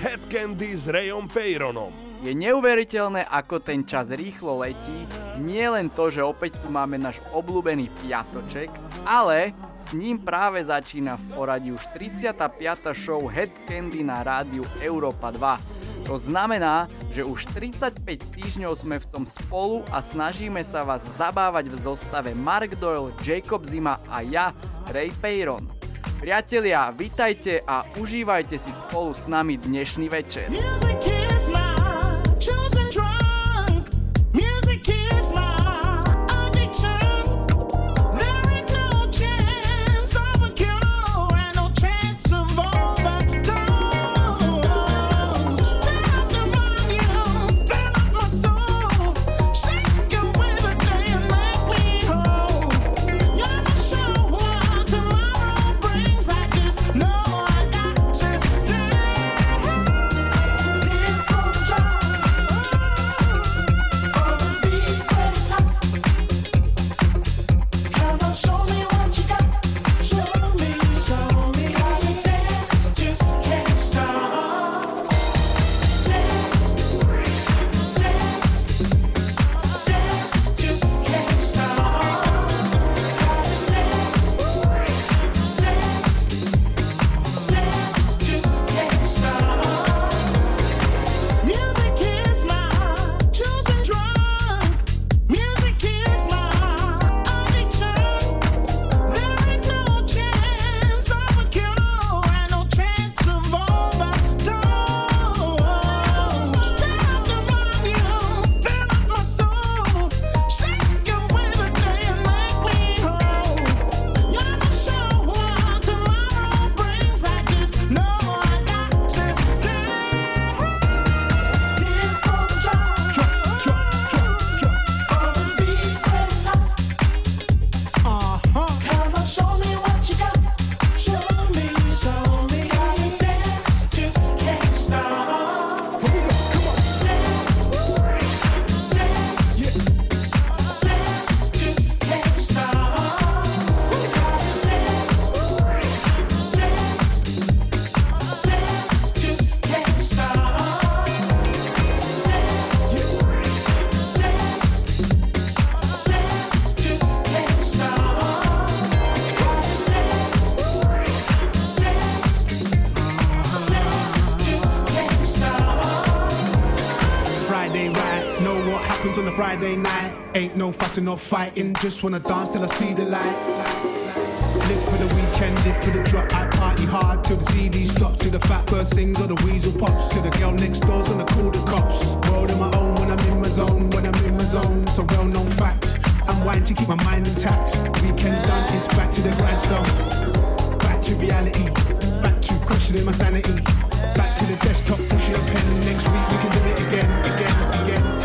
Head Candy s Rayom Peyronom. Je neuveriteľné, ako ten čas rýchlo letí. Nie len to, že opäť tu máme náš obľúbený piatoček, ale s ním práve začína v poradí už 35. show Head Candy na rádiu Európa 2. To znamená, že už 35 týždňov sme v tom spolu a snažíme sa vás zabávať v zostave Mark Doyle, Jacob Zima a ja, Ray Peyron. Priatelia, vitajte a užívajte si spolu s nami dnešný večer. Music no fussing or fighting, just wanna dance till I see the light. Live for the weekend, live for the drop. I party hard till the CD stops. Till the fat bird sings or the weasel pops. Till the girl next door's gonna call the cops. World of my own when I'm in my zone, when I'm in my zone. It's a well known fact. I'm wine to keep my mind intact. Weekend done, it's back to the grindstone. Back to reality, back to questioning my sanity. Back to the desktop, pushing a pen. Next week we can do it again, again, again.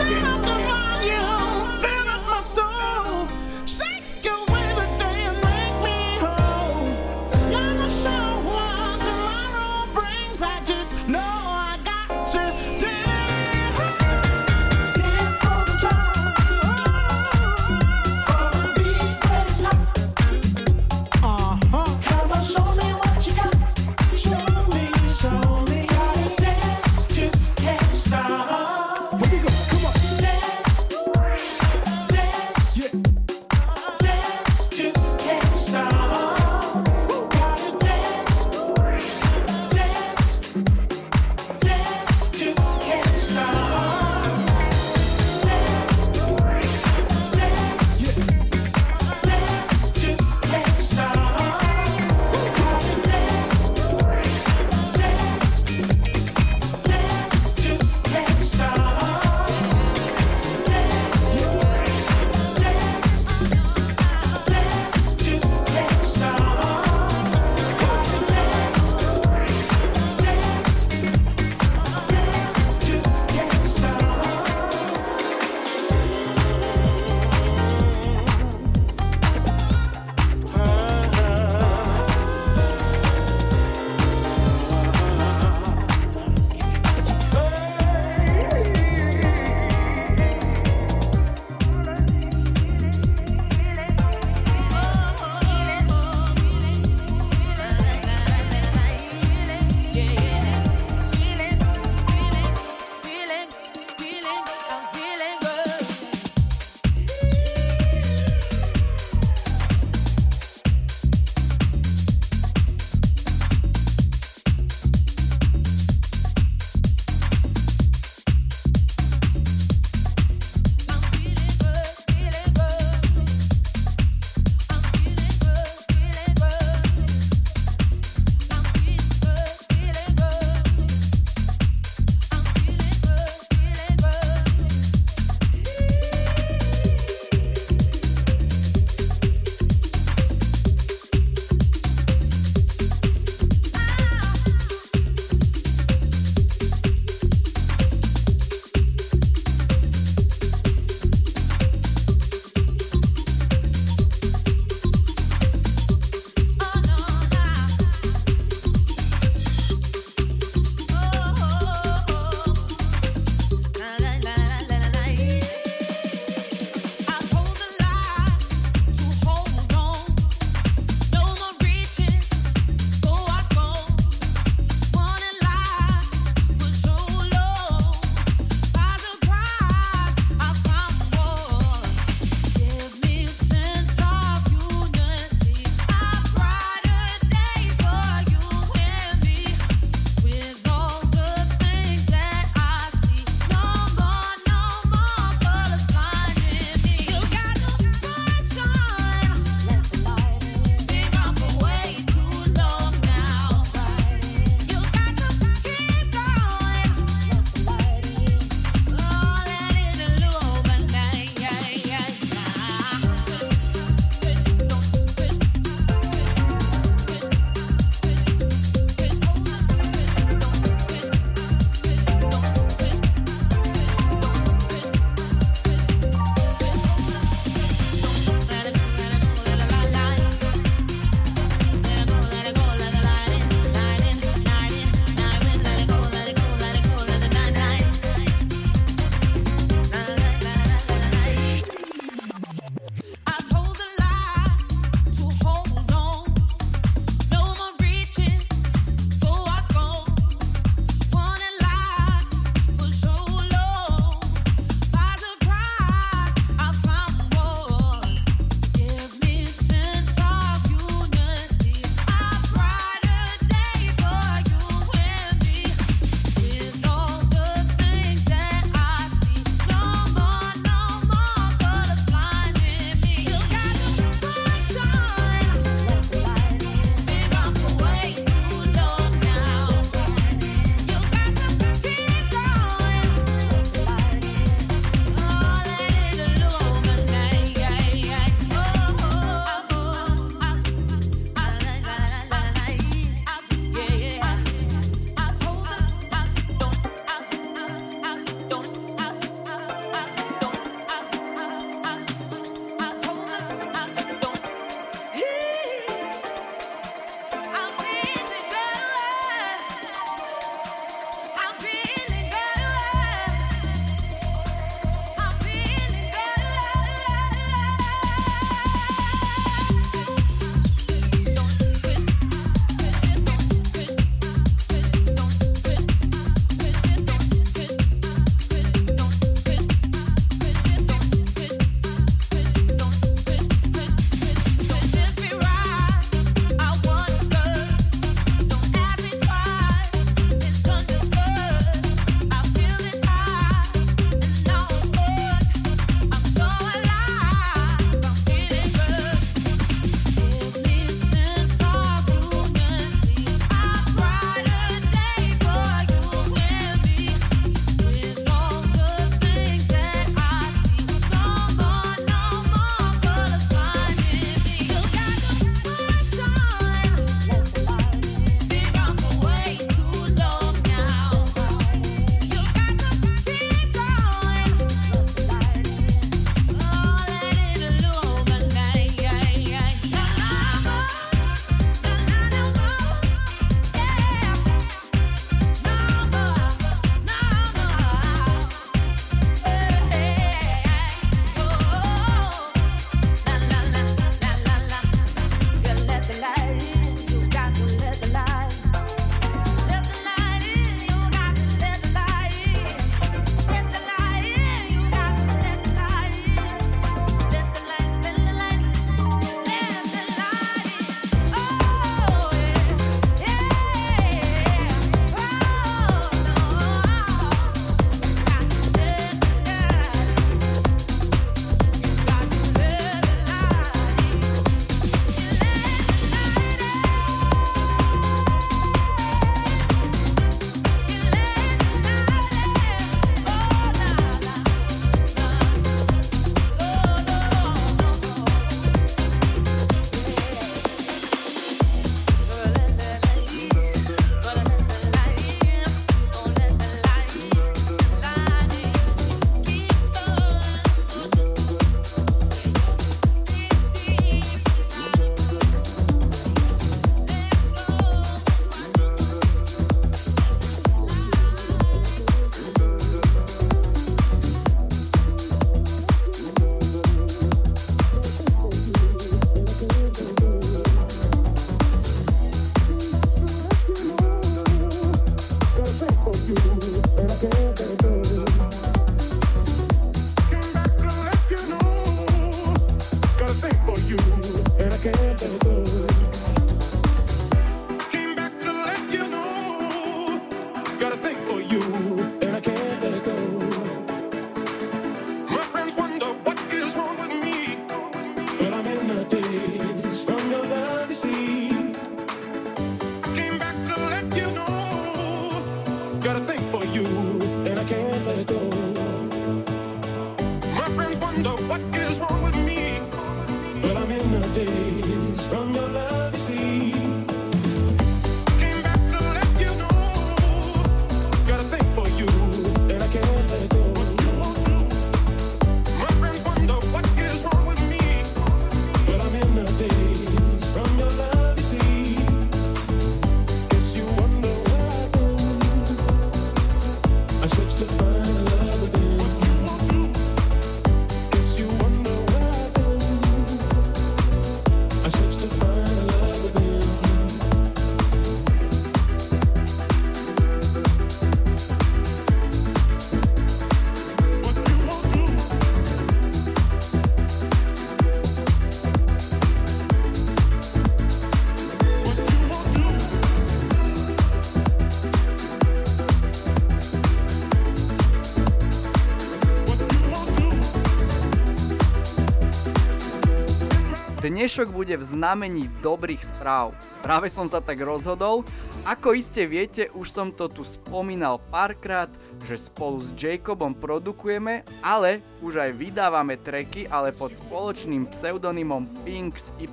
Dnešok bude v znamení dobrých správ. Práve som sa tak rozhodol. Ako iste viete, už som to tu spomínal párkrát, že spolu s Jacobom produkujeme, ale už aj vydávame tracky, ale pod spoločným pseudonymom Pinks Y.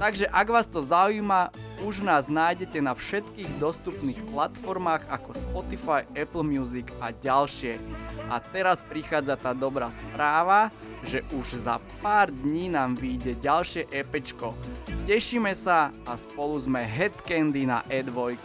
Takže ak vás to zaujíma, už nás nájdete na všetkých dostupných platformách ako Spotify, Apple Music a ďalšie. A teraz prichádza tá dobrá správa, že už za pár dní nám vyjde ďalšie EPčko. Tešíme sa a spolu sme Headcandy na E2.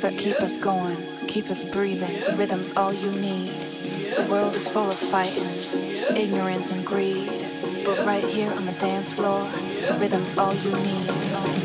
Things that keep us going, keep us breathing. The rhythm's all you need. The world is full of fighting, ignorance and greed. But right here on the dance floor, the rhythm's all you need.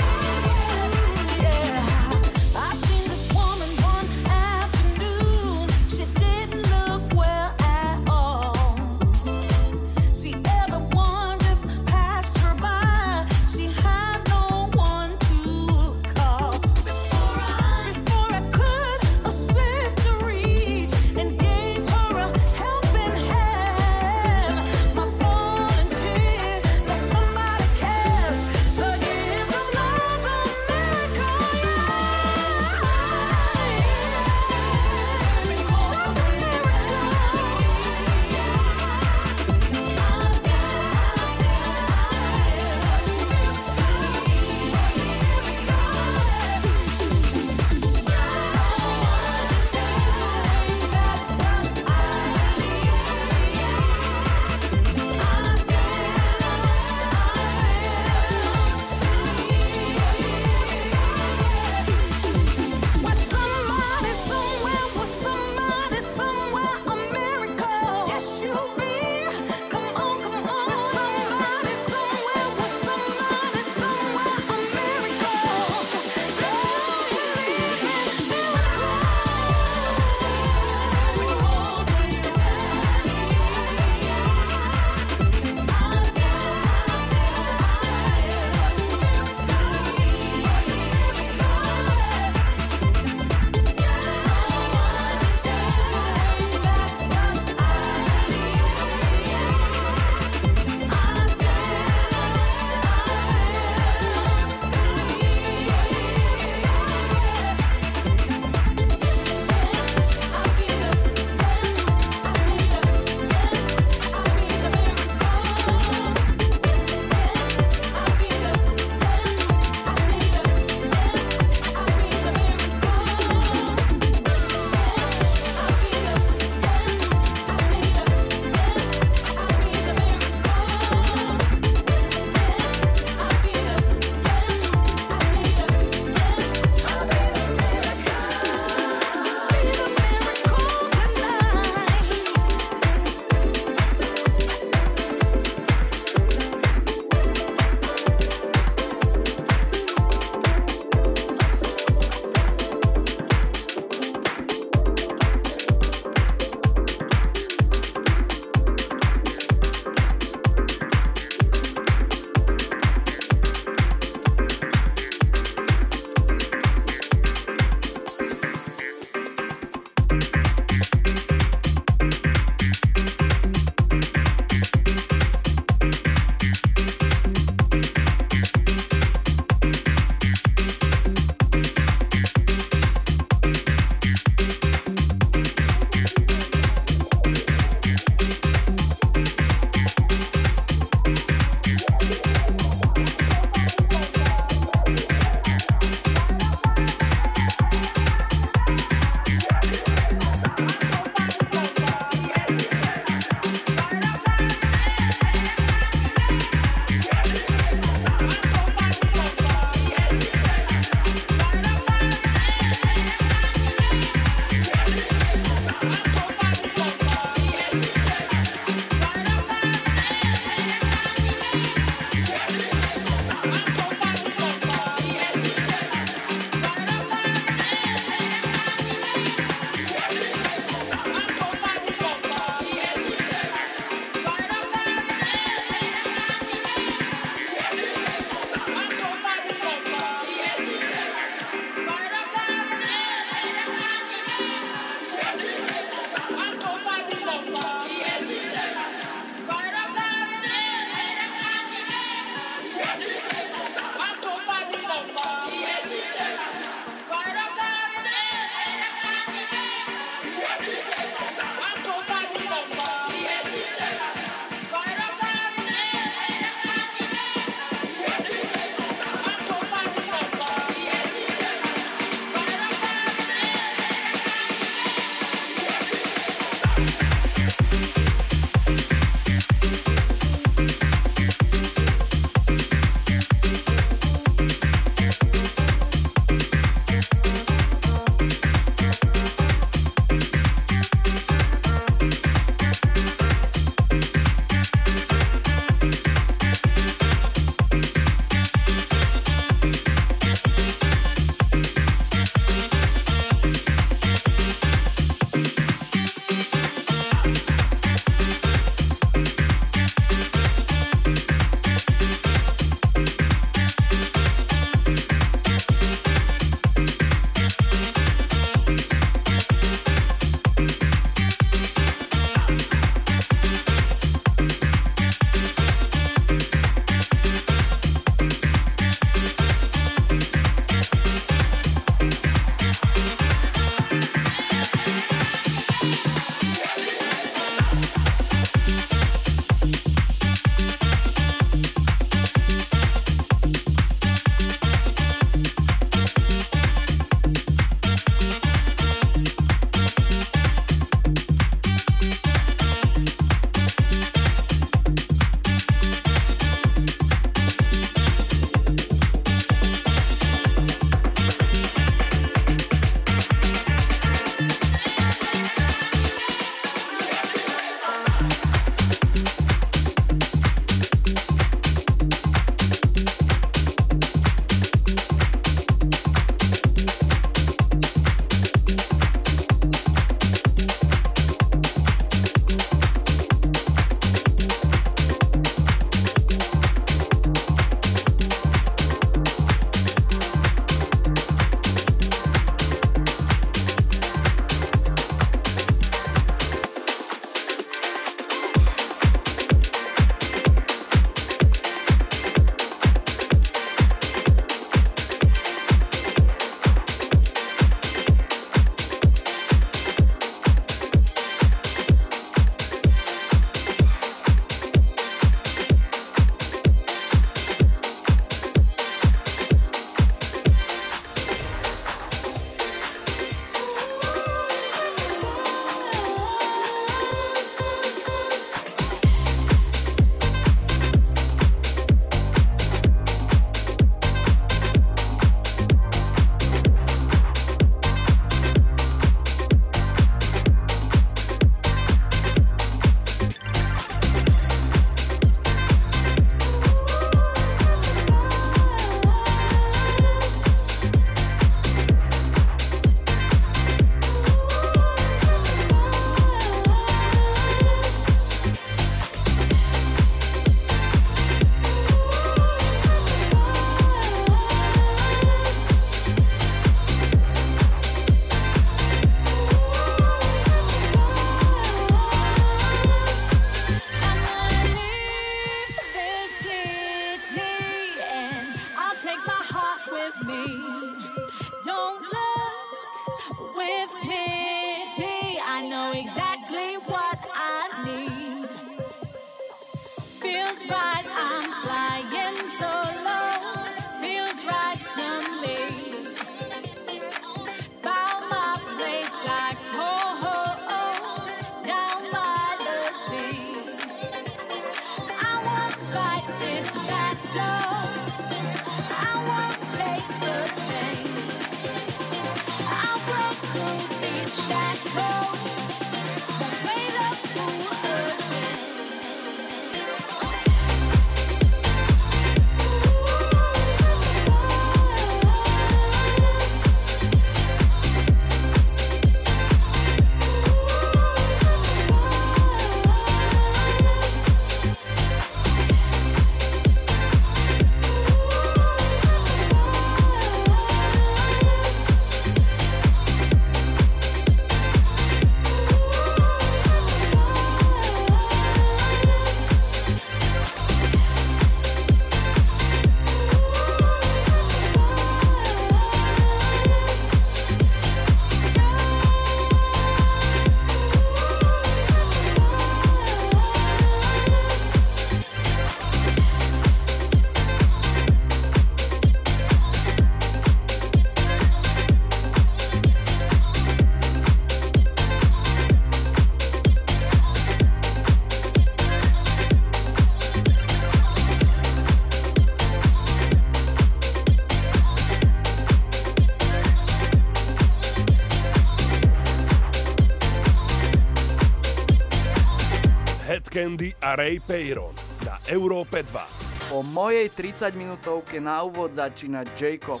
Head Candy a Ray Peyron na Európe 2. Po mojej 30 minútovke na úvod začína Jacob.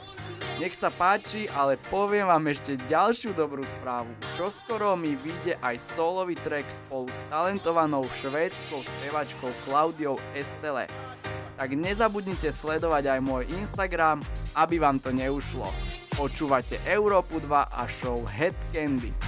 Nech sa páči, ale poviem vám ešte ďalšiu dobrú správu. Čoskoro mi vyjde aj solový track spolu s talentovanou švédskou spevačkou Claudiou Estele. Tak nezabudnite sledovať aj môj Instagram, aby vám to neušlo. Počúvate Európu 2 a show Head Candy.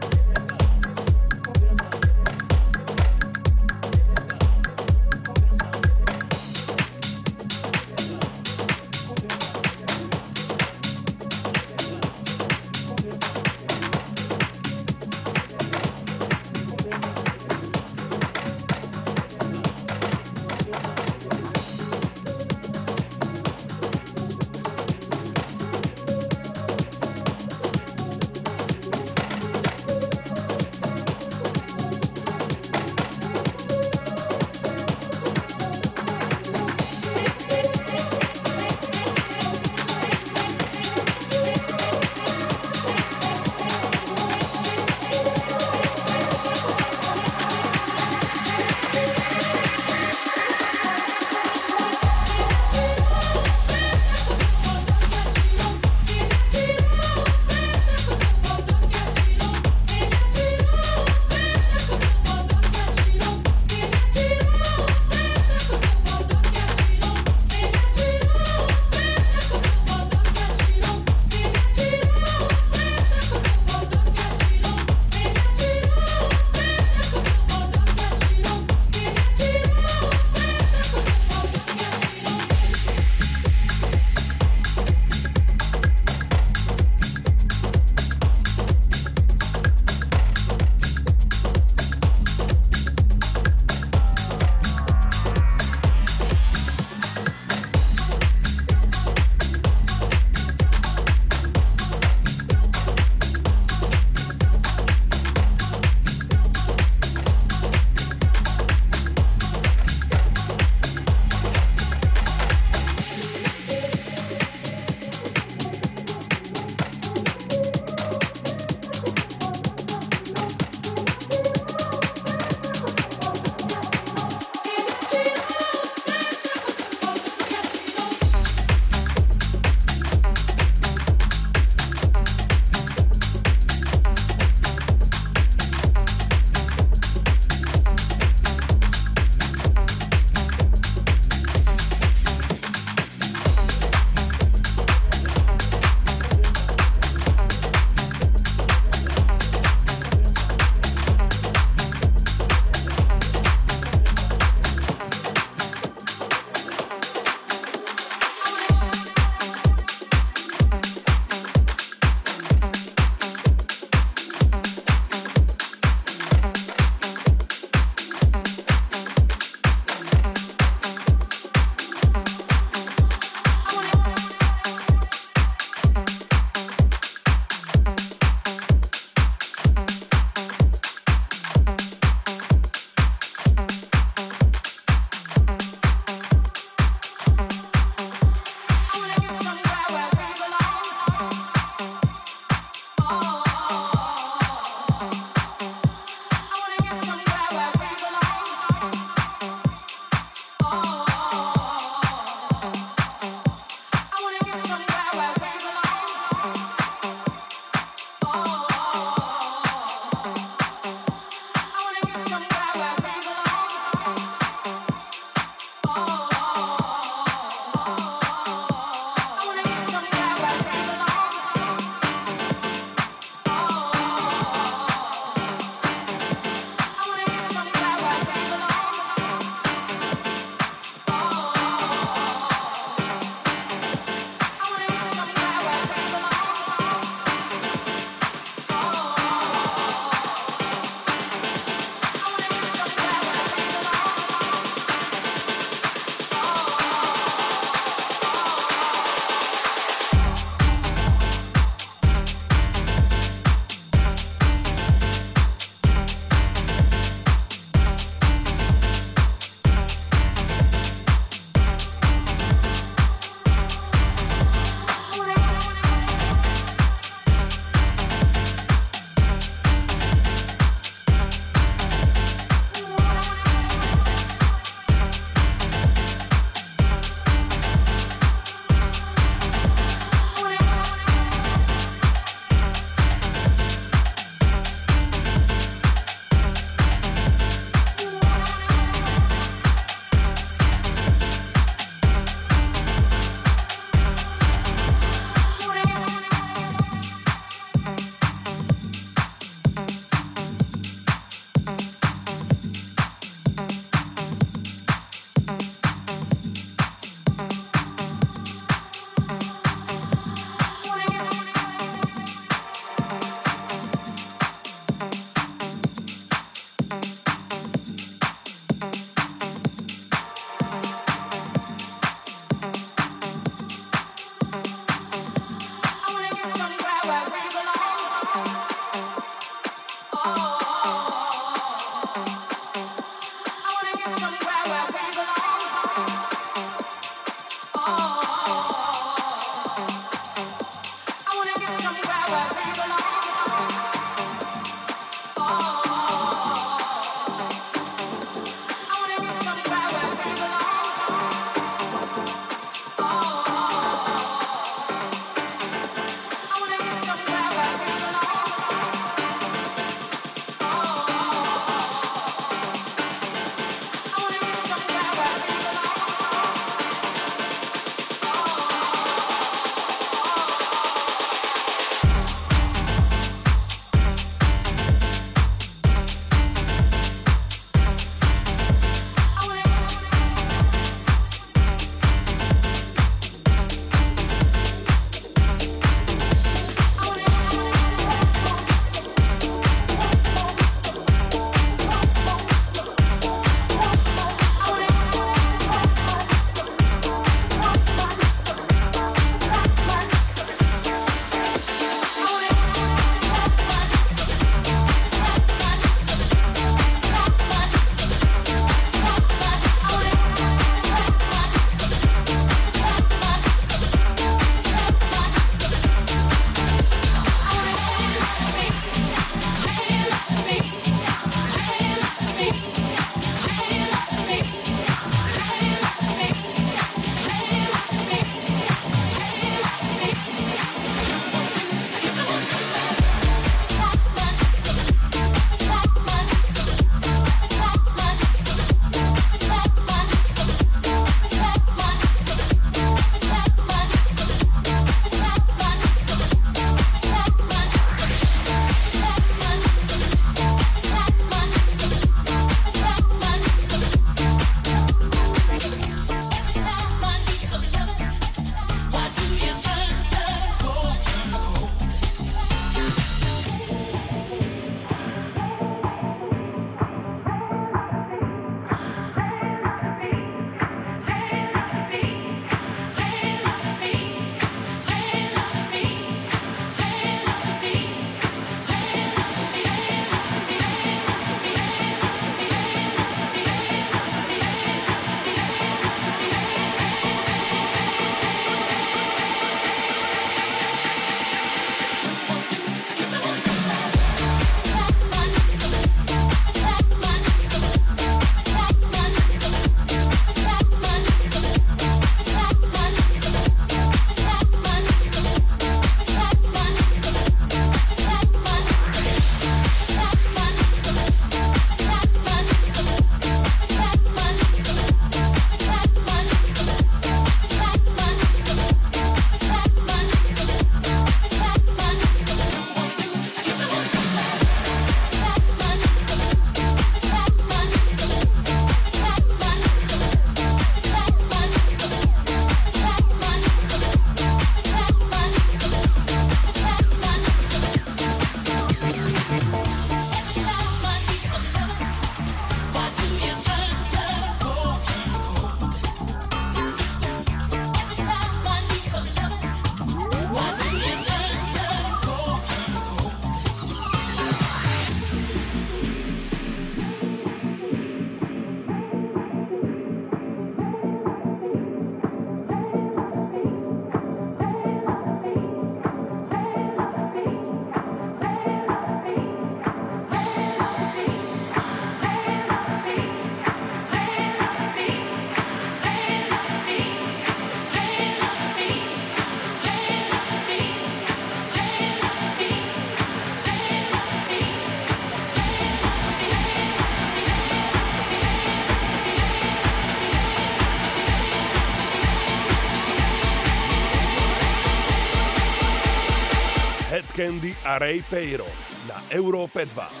Candy a Ray Payron na Európe 2.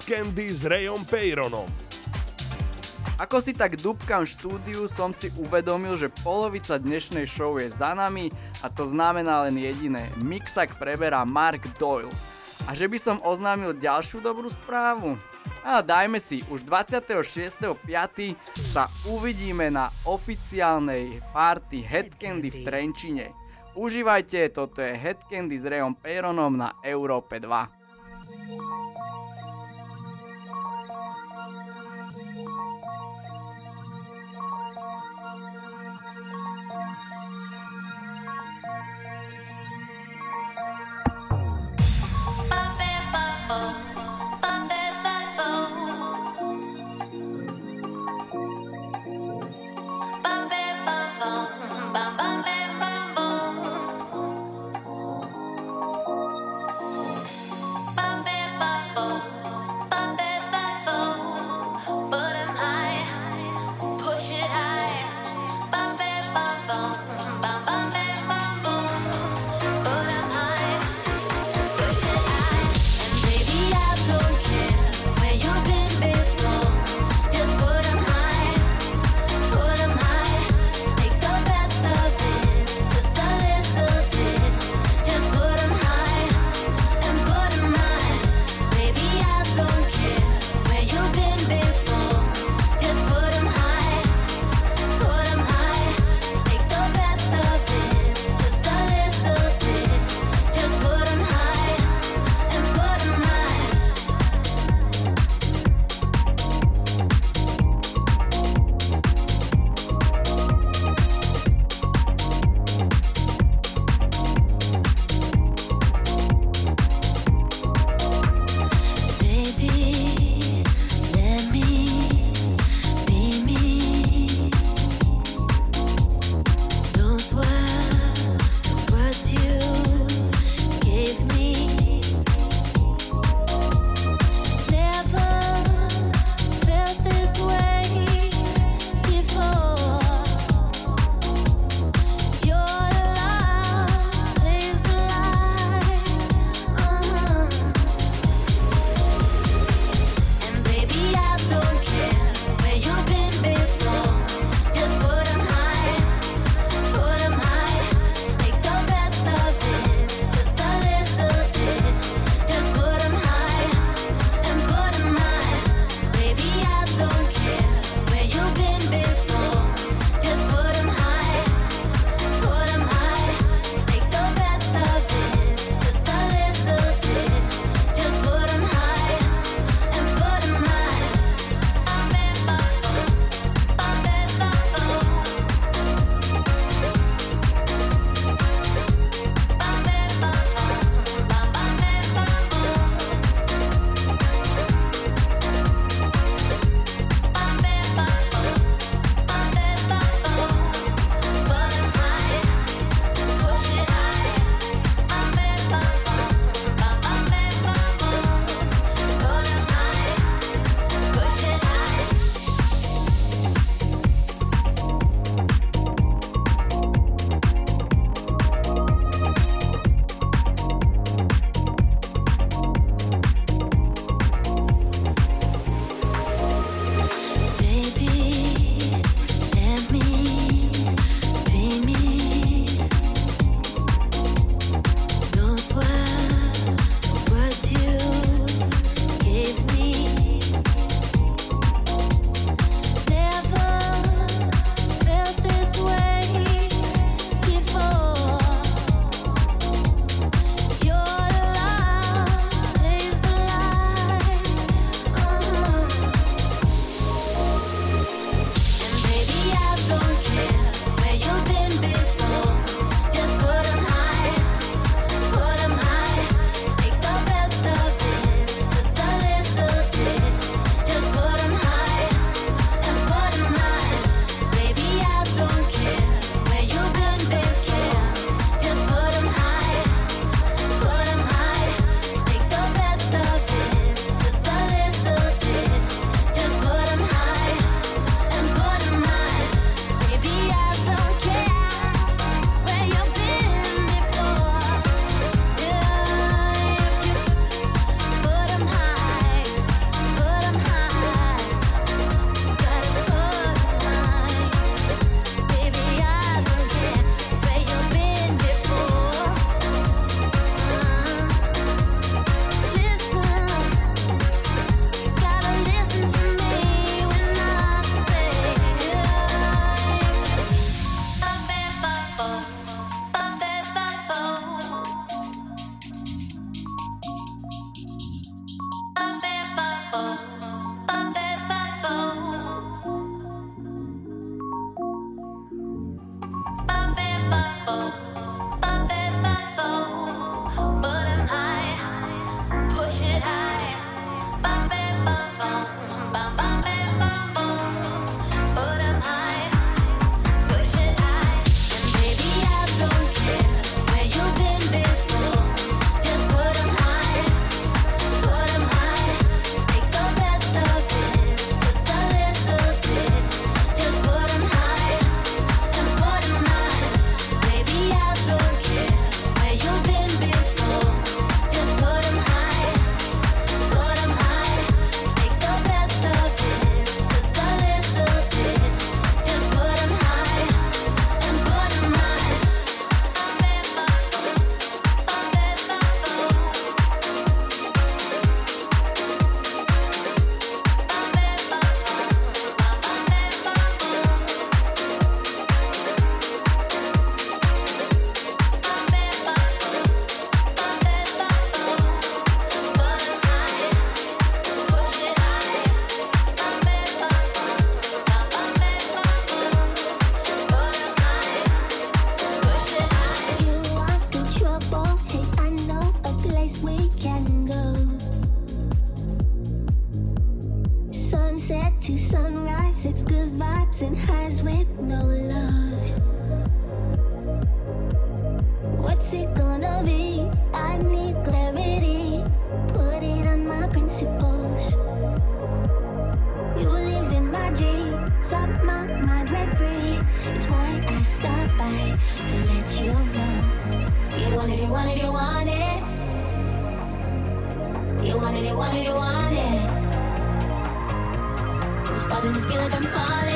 Candy s Rayom Peyronom. Ako si tak dúbkam štúdiu, som si uvedomil, že polovica dnešnej show je za nami a to znamená len jediné. Mixak preberá Mark Doyle. A že by som oznámil ďalšiu dobrú správu? A dajme si, už 26.5. sa uvidíme na oficiálnej party Headcandy v Trenčine. Užívajte, toto je Headcandy s Rayom Peyronom na Európe 2. I feel like I'm falling.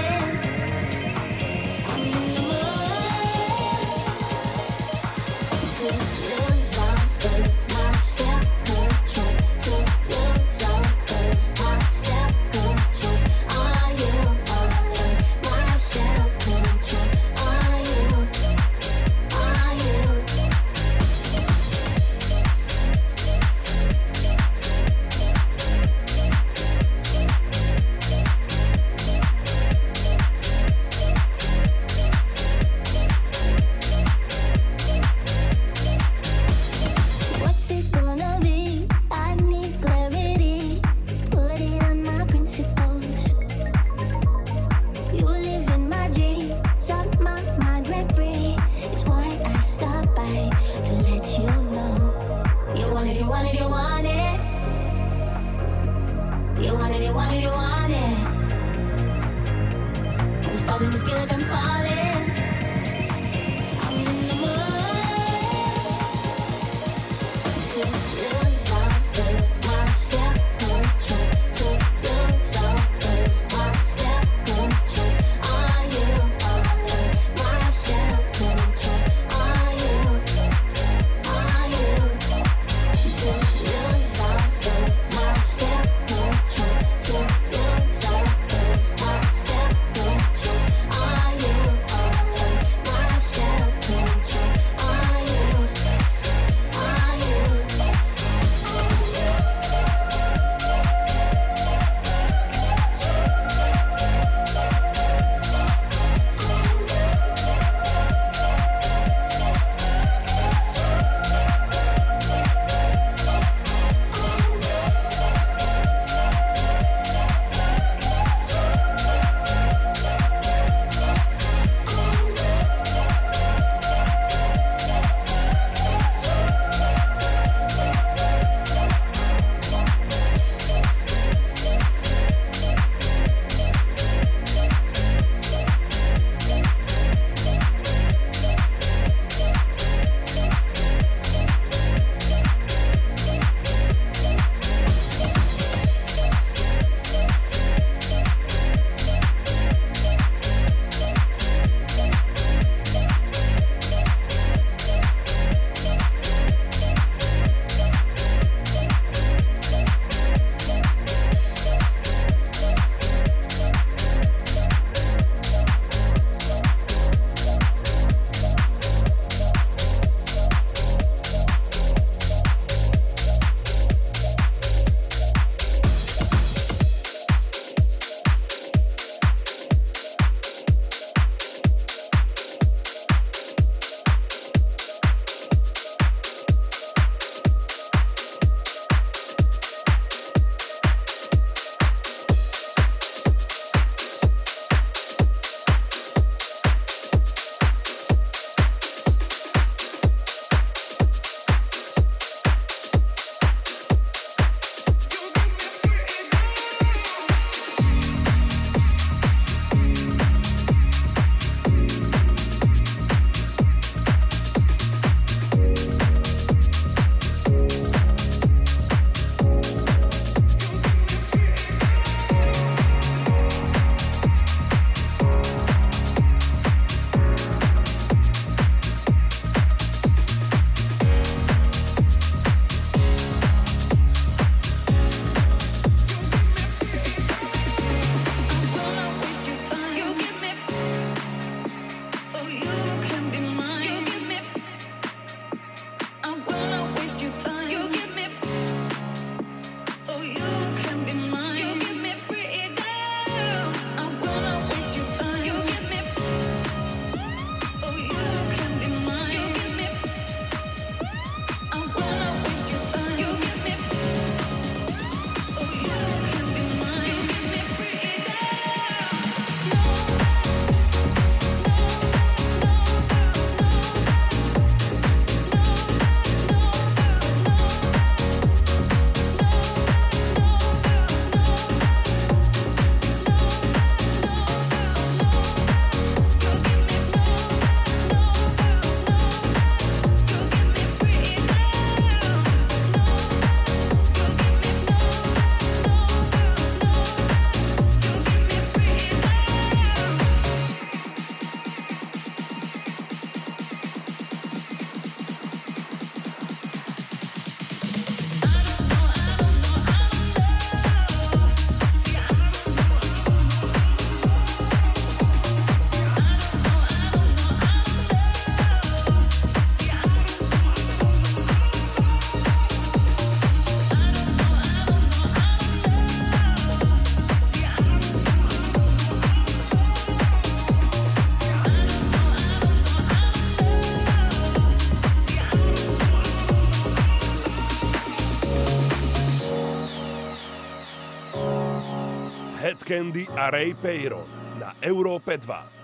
Candy a Ray Peyron na Európe 2.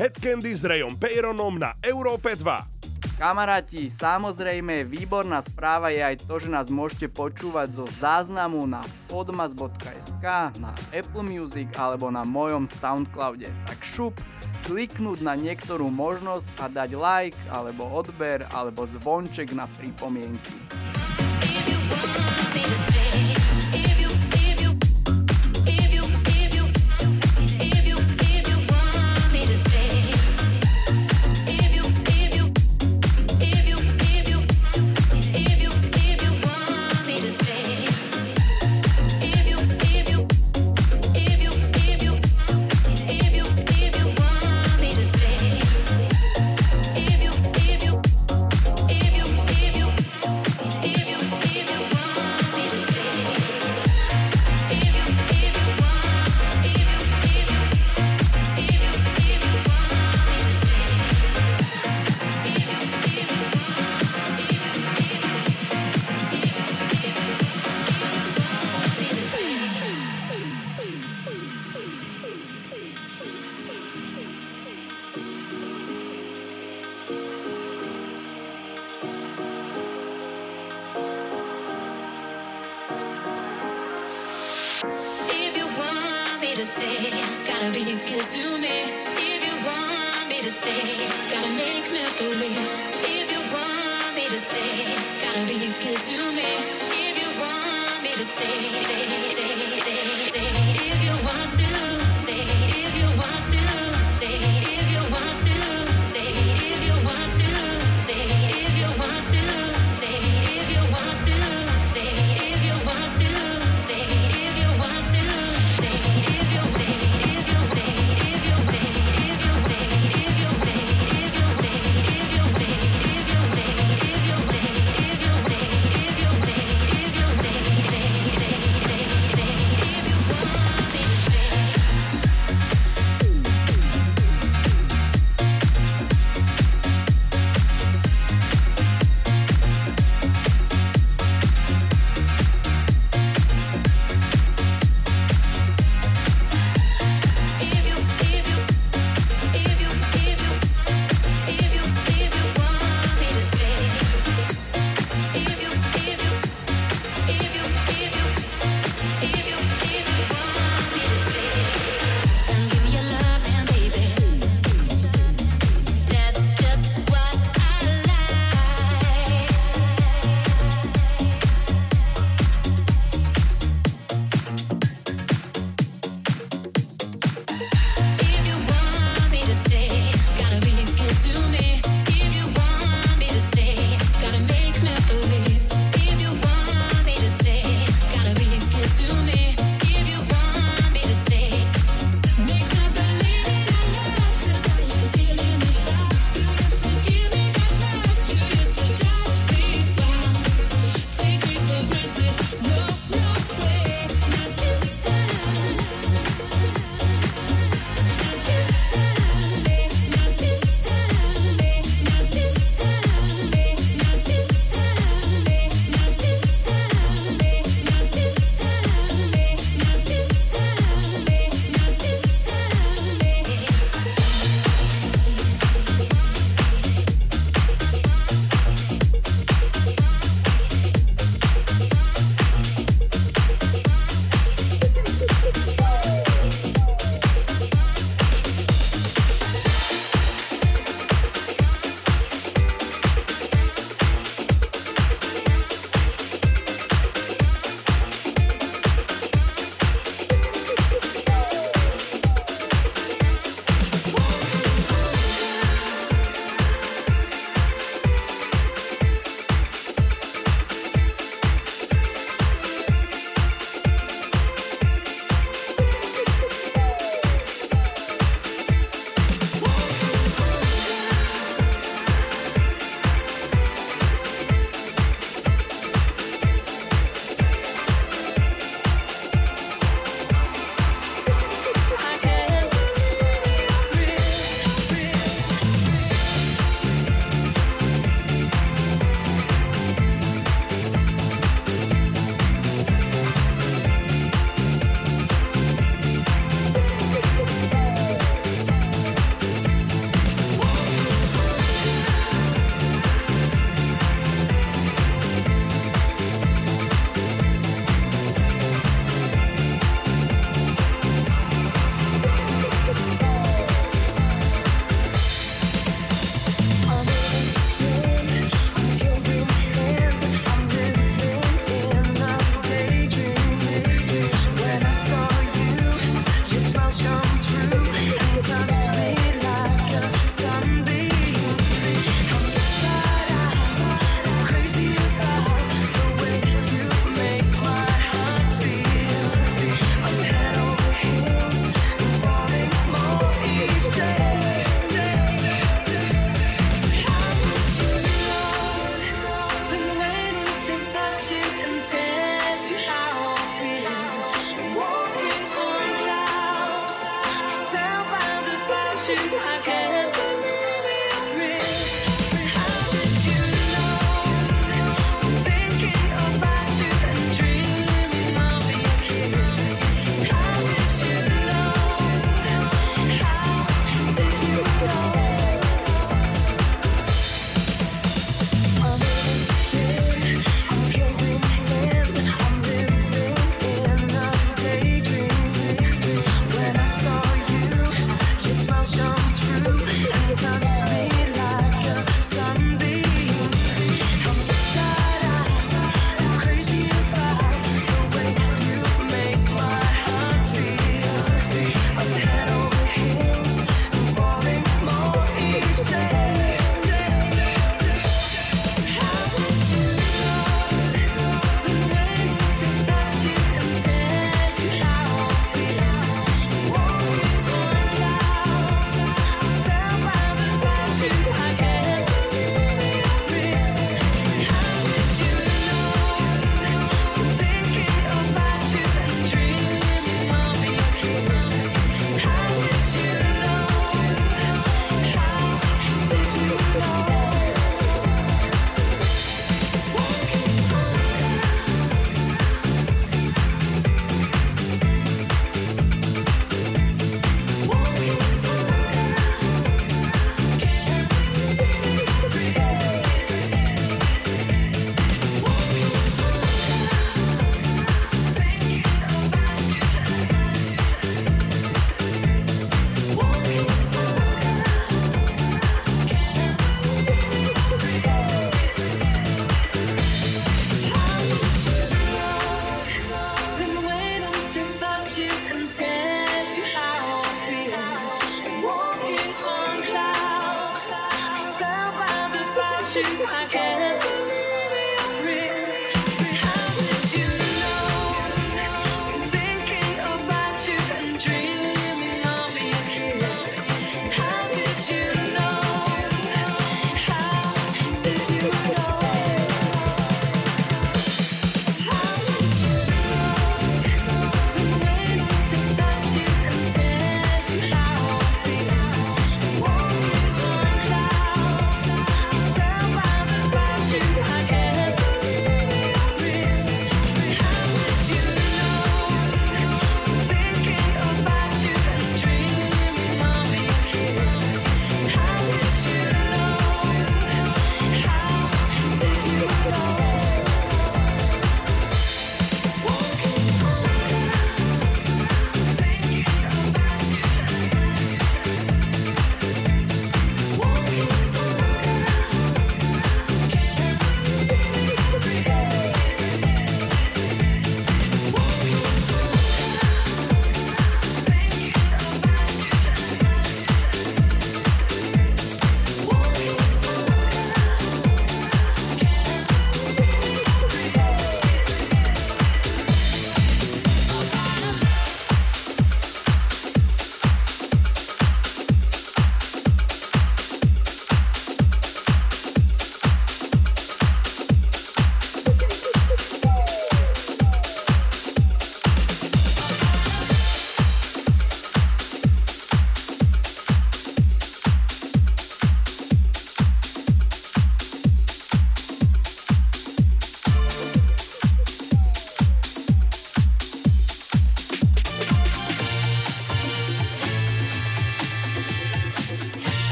Toto je Head Candy s Rayom Peyronom na Európe 2. Kamaráti, samozrejme, výborná správa je aj to, že nás môžete počúvať zo záznamu na podmas.sk, na Apple Music alebo na mojom Soundcloude. Tak šup, kliknúť na niektorú možnosť a dať like alebo odber alebo zvonček na pripomienky. If you want me to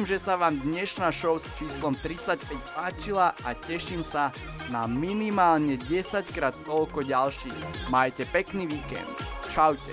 Verím, že sa vám dnešná show s číslom 35 páčila a teším sa na minimálne 10 krát toľko ďalších. Majte pekný víkend. Čaute.